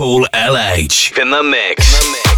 Paul LH in the mix. In the mix.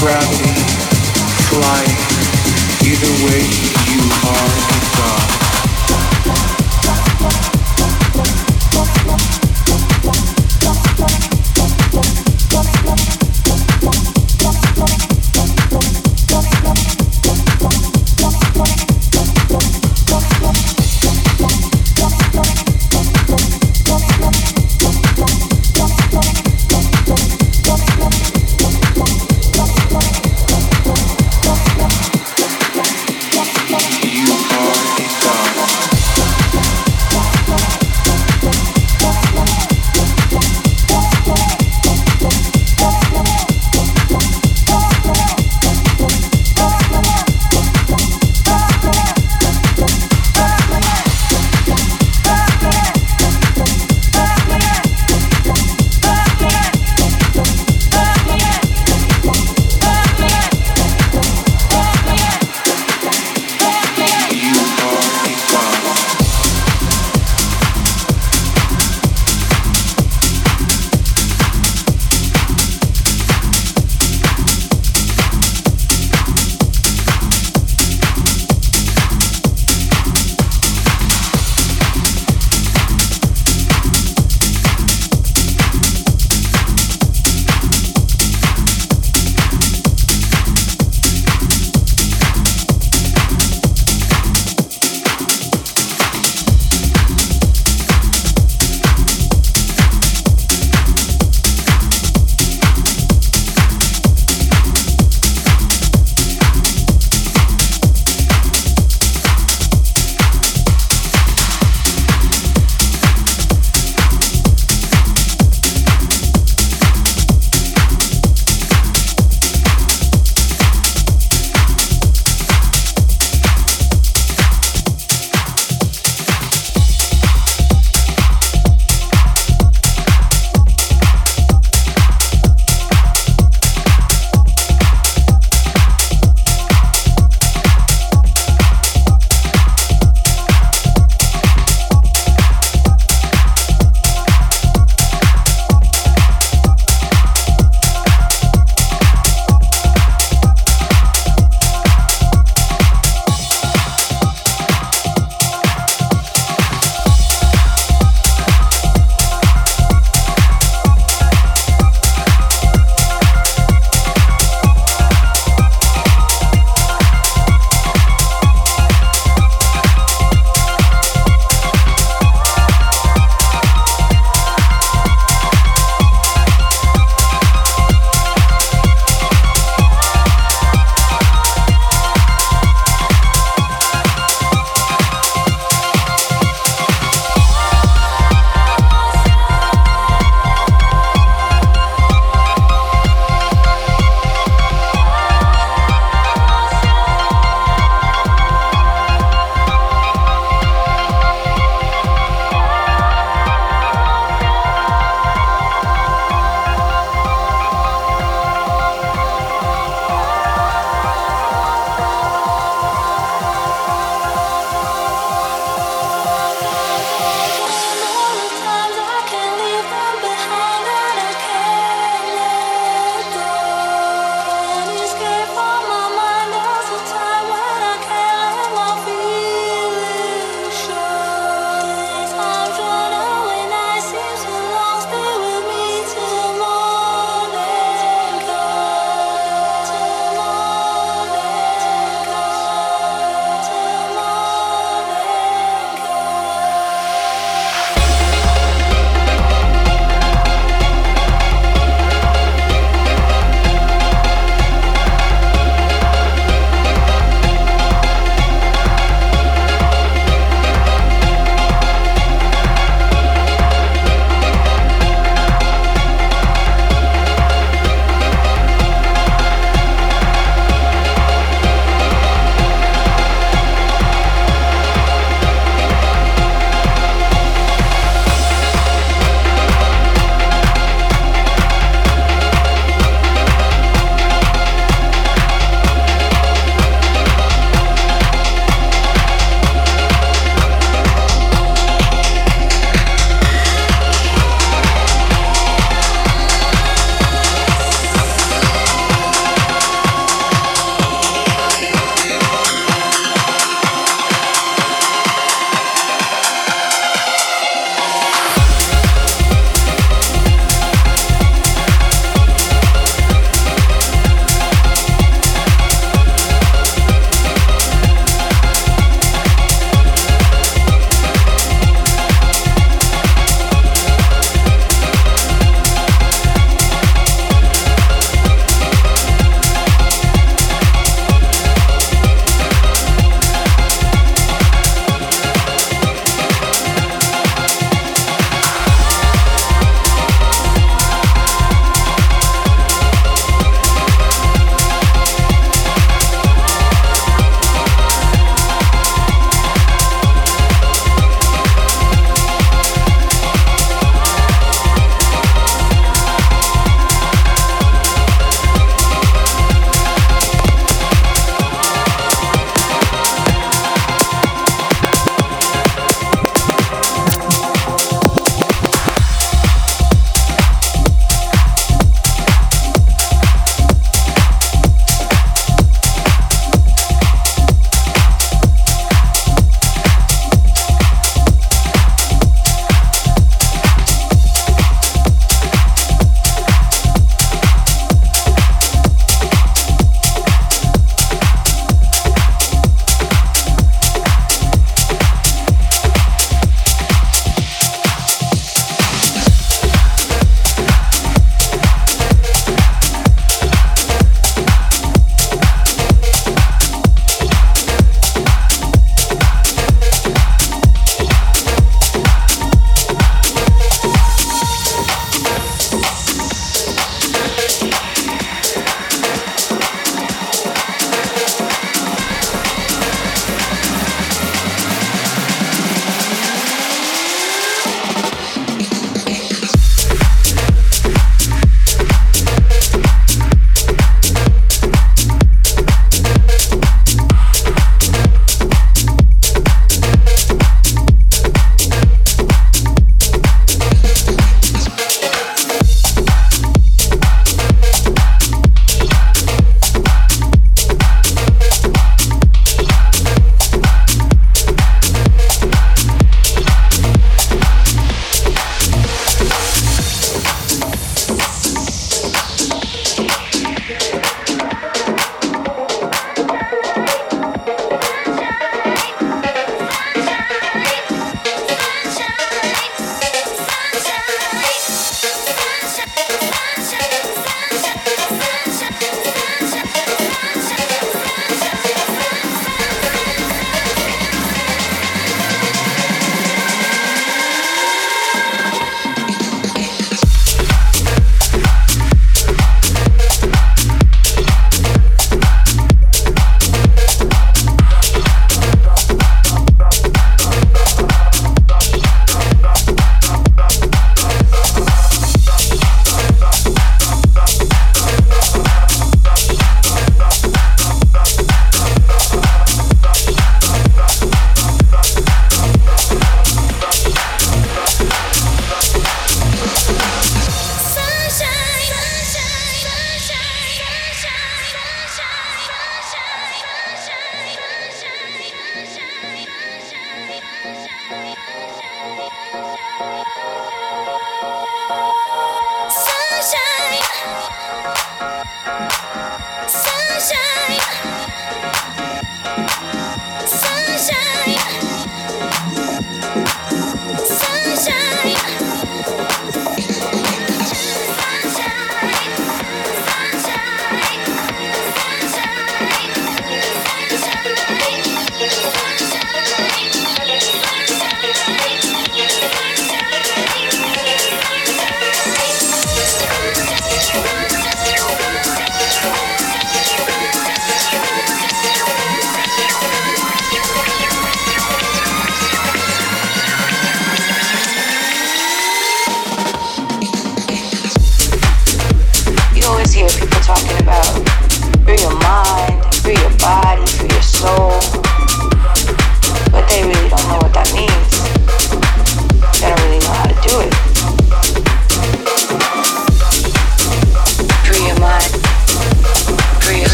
gravity, flying, either way you are God.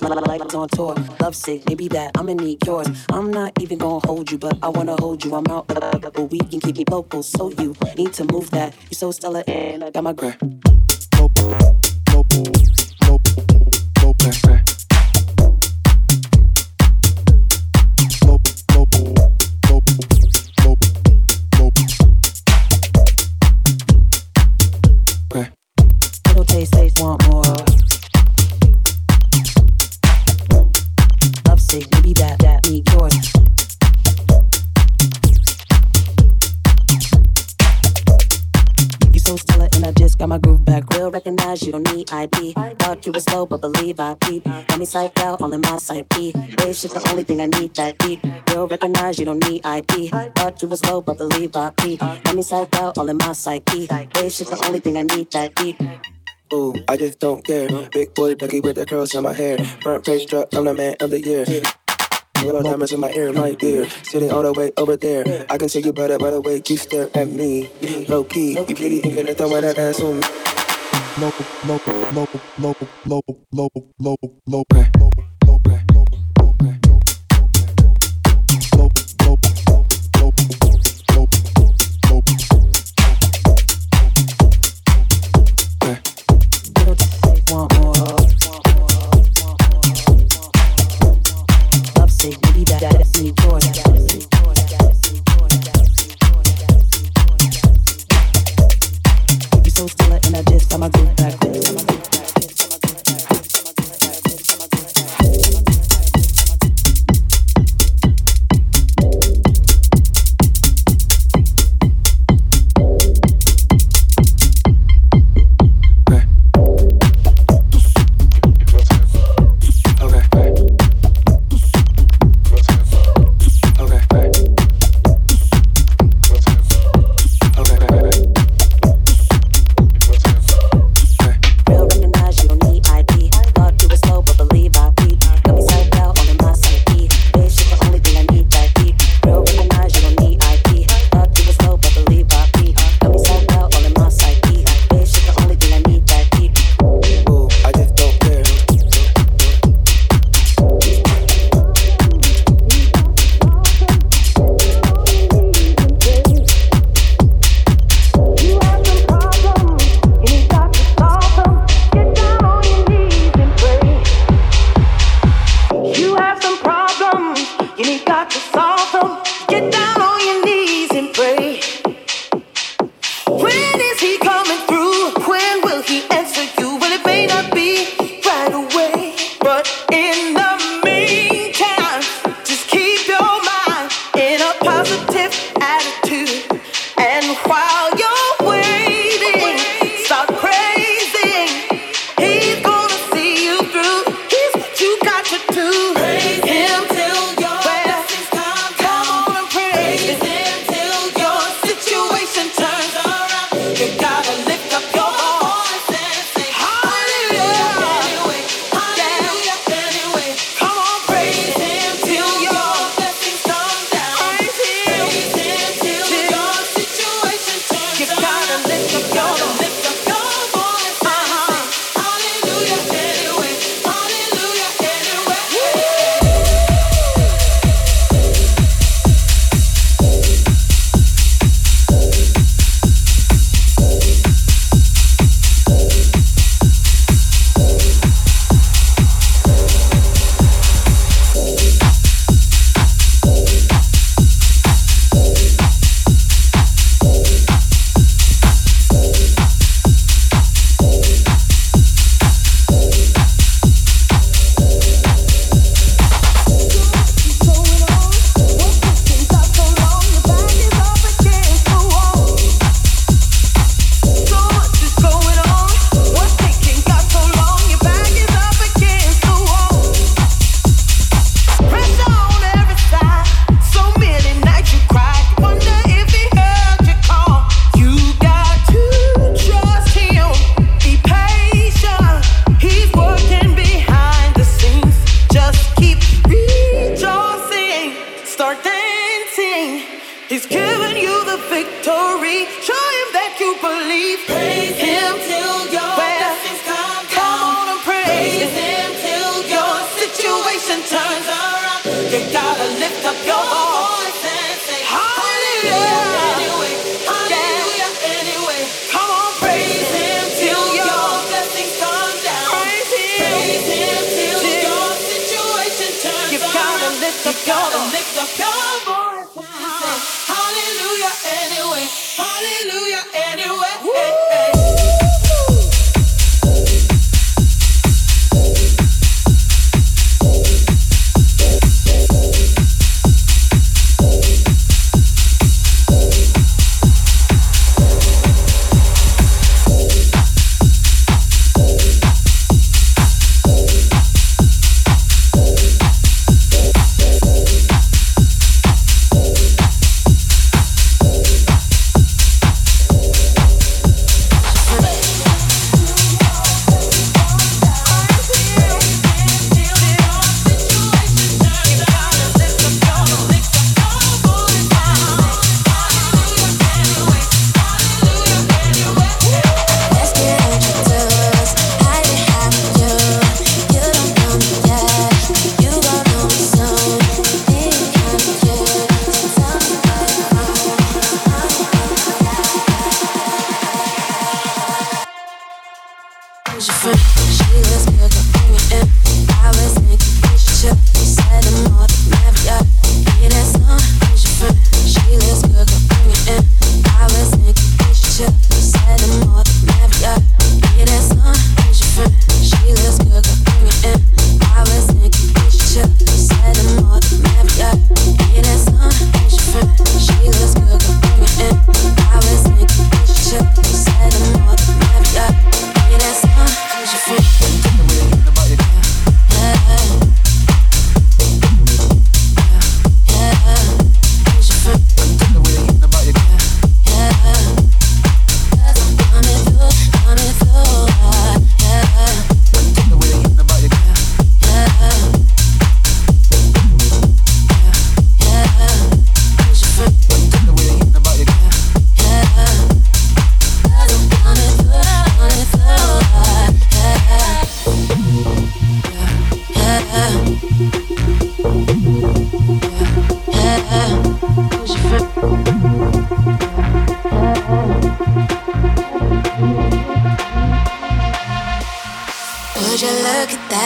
Like on tour. Love sick, maybe that I'ma need yours. I'm not even gonna hold you, but I wanna hold you. I'm out, but we can keep it local. So you need to move that. You're so stellar, and I got my grip. Me psyched out, all in my side P. It's just the only thing I need that deep. Real recognize you don't need ID. Thought you was low, but believe I peep. Got me psyched out, all in my psyche. It's just the only thing I need that deep. Ooh, I just don't care. Big boy ducky with the curls in my hair. Front page truck, I'm the man of the year. Little diamonds in my ear, my dear. Sitting all the way over there. I can see you better by the way you stare at me. Low key, you gonna throw that ass on me local, local, local, local, local, local, local, local.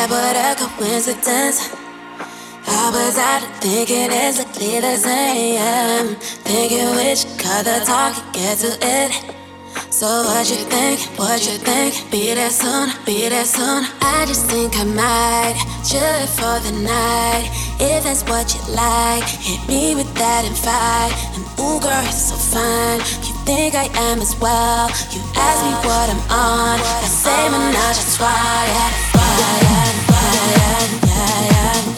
But a coincidence? I was out thinking exactly as clear as I am. Thinking which color talk get to it. So what you think? What you think? Be there soon, be there soon. I just think I might chill for the night. If that's what you like, hit me with that invite. And ooh, girl, it's so fine. You think I am as well. You ask me what I'm on. I say I'm not just yeah, yeah, yeah.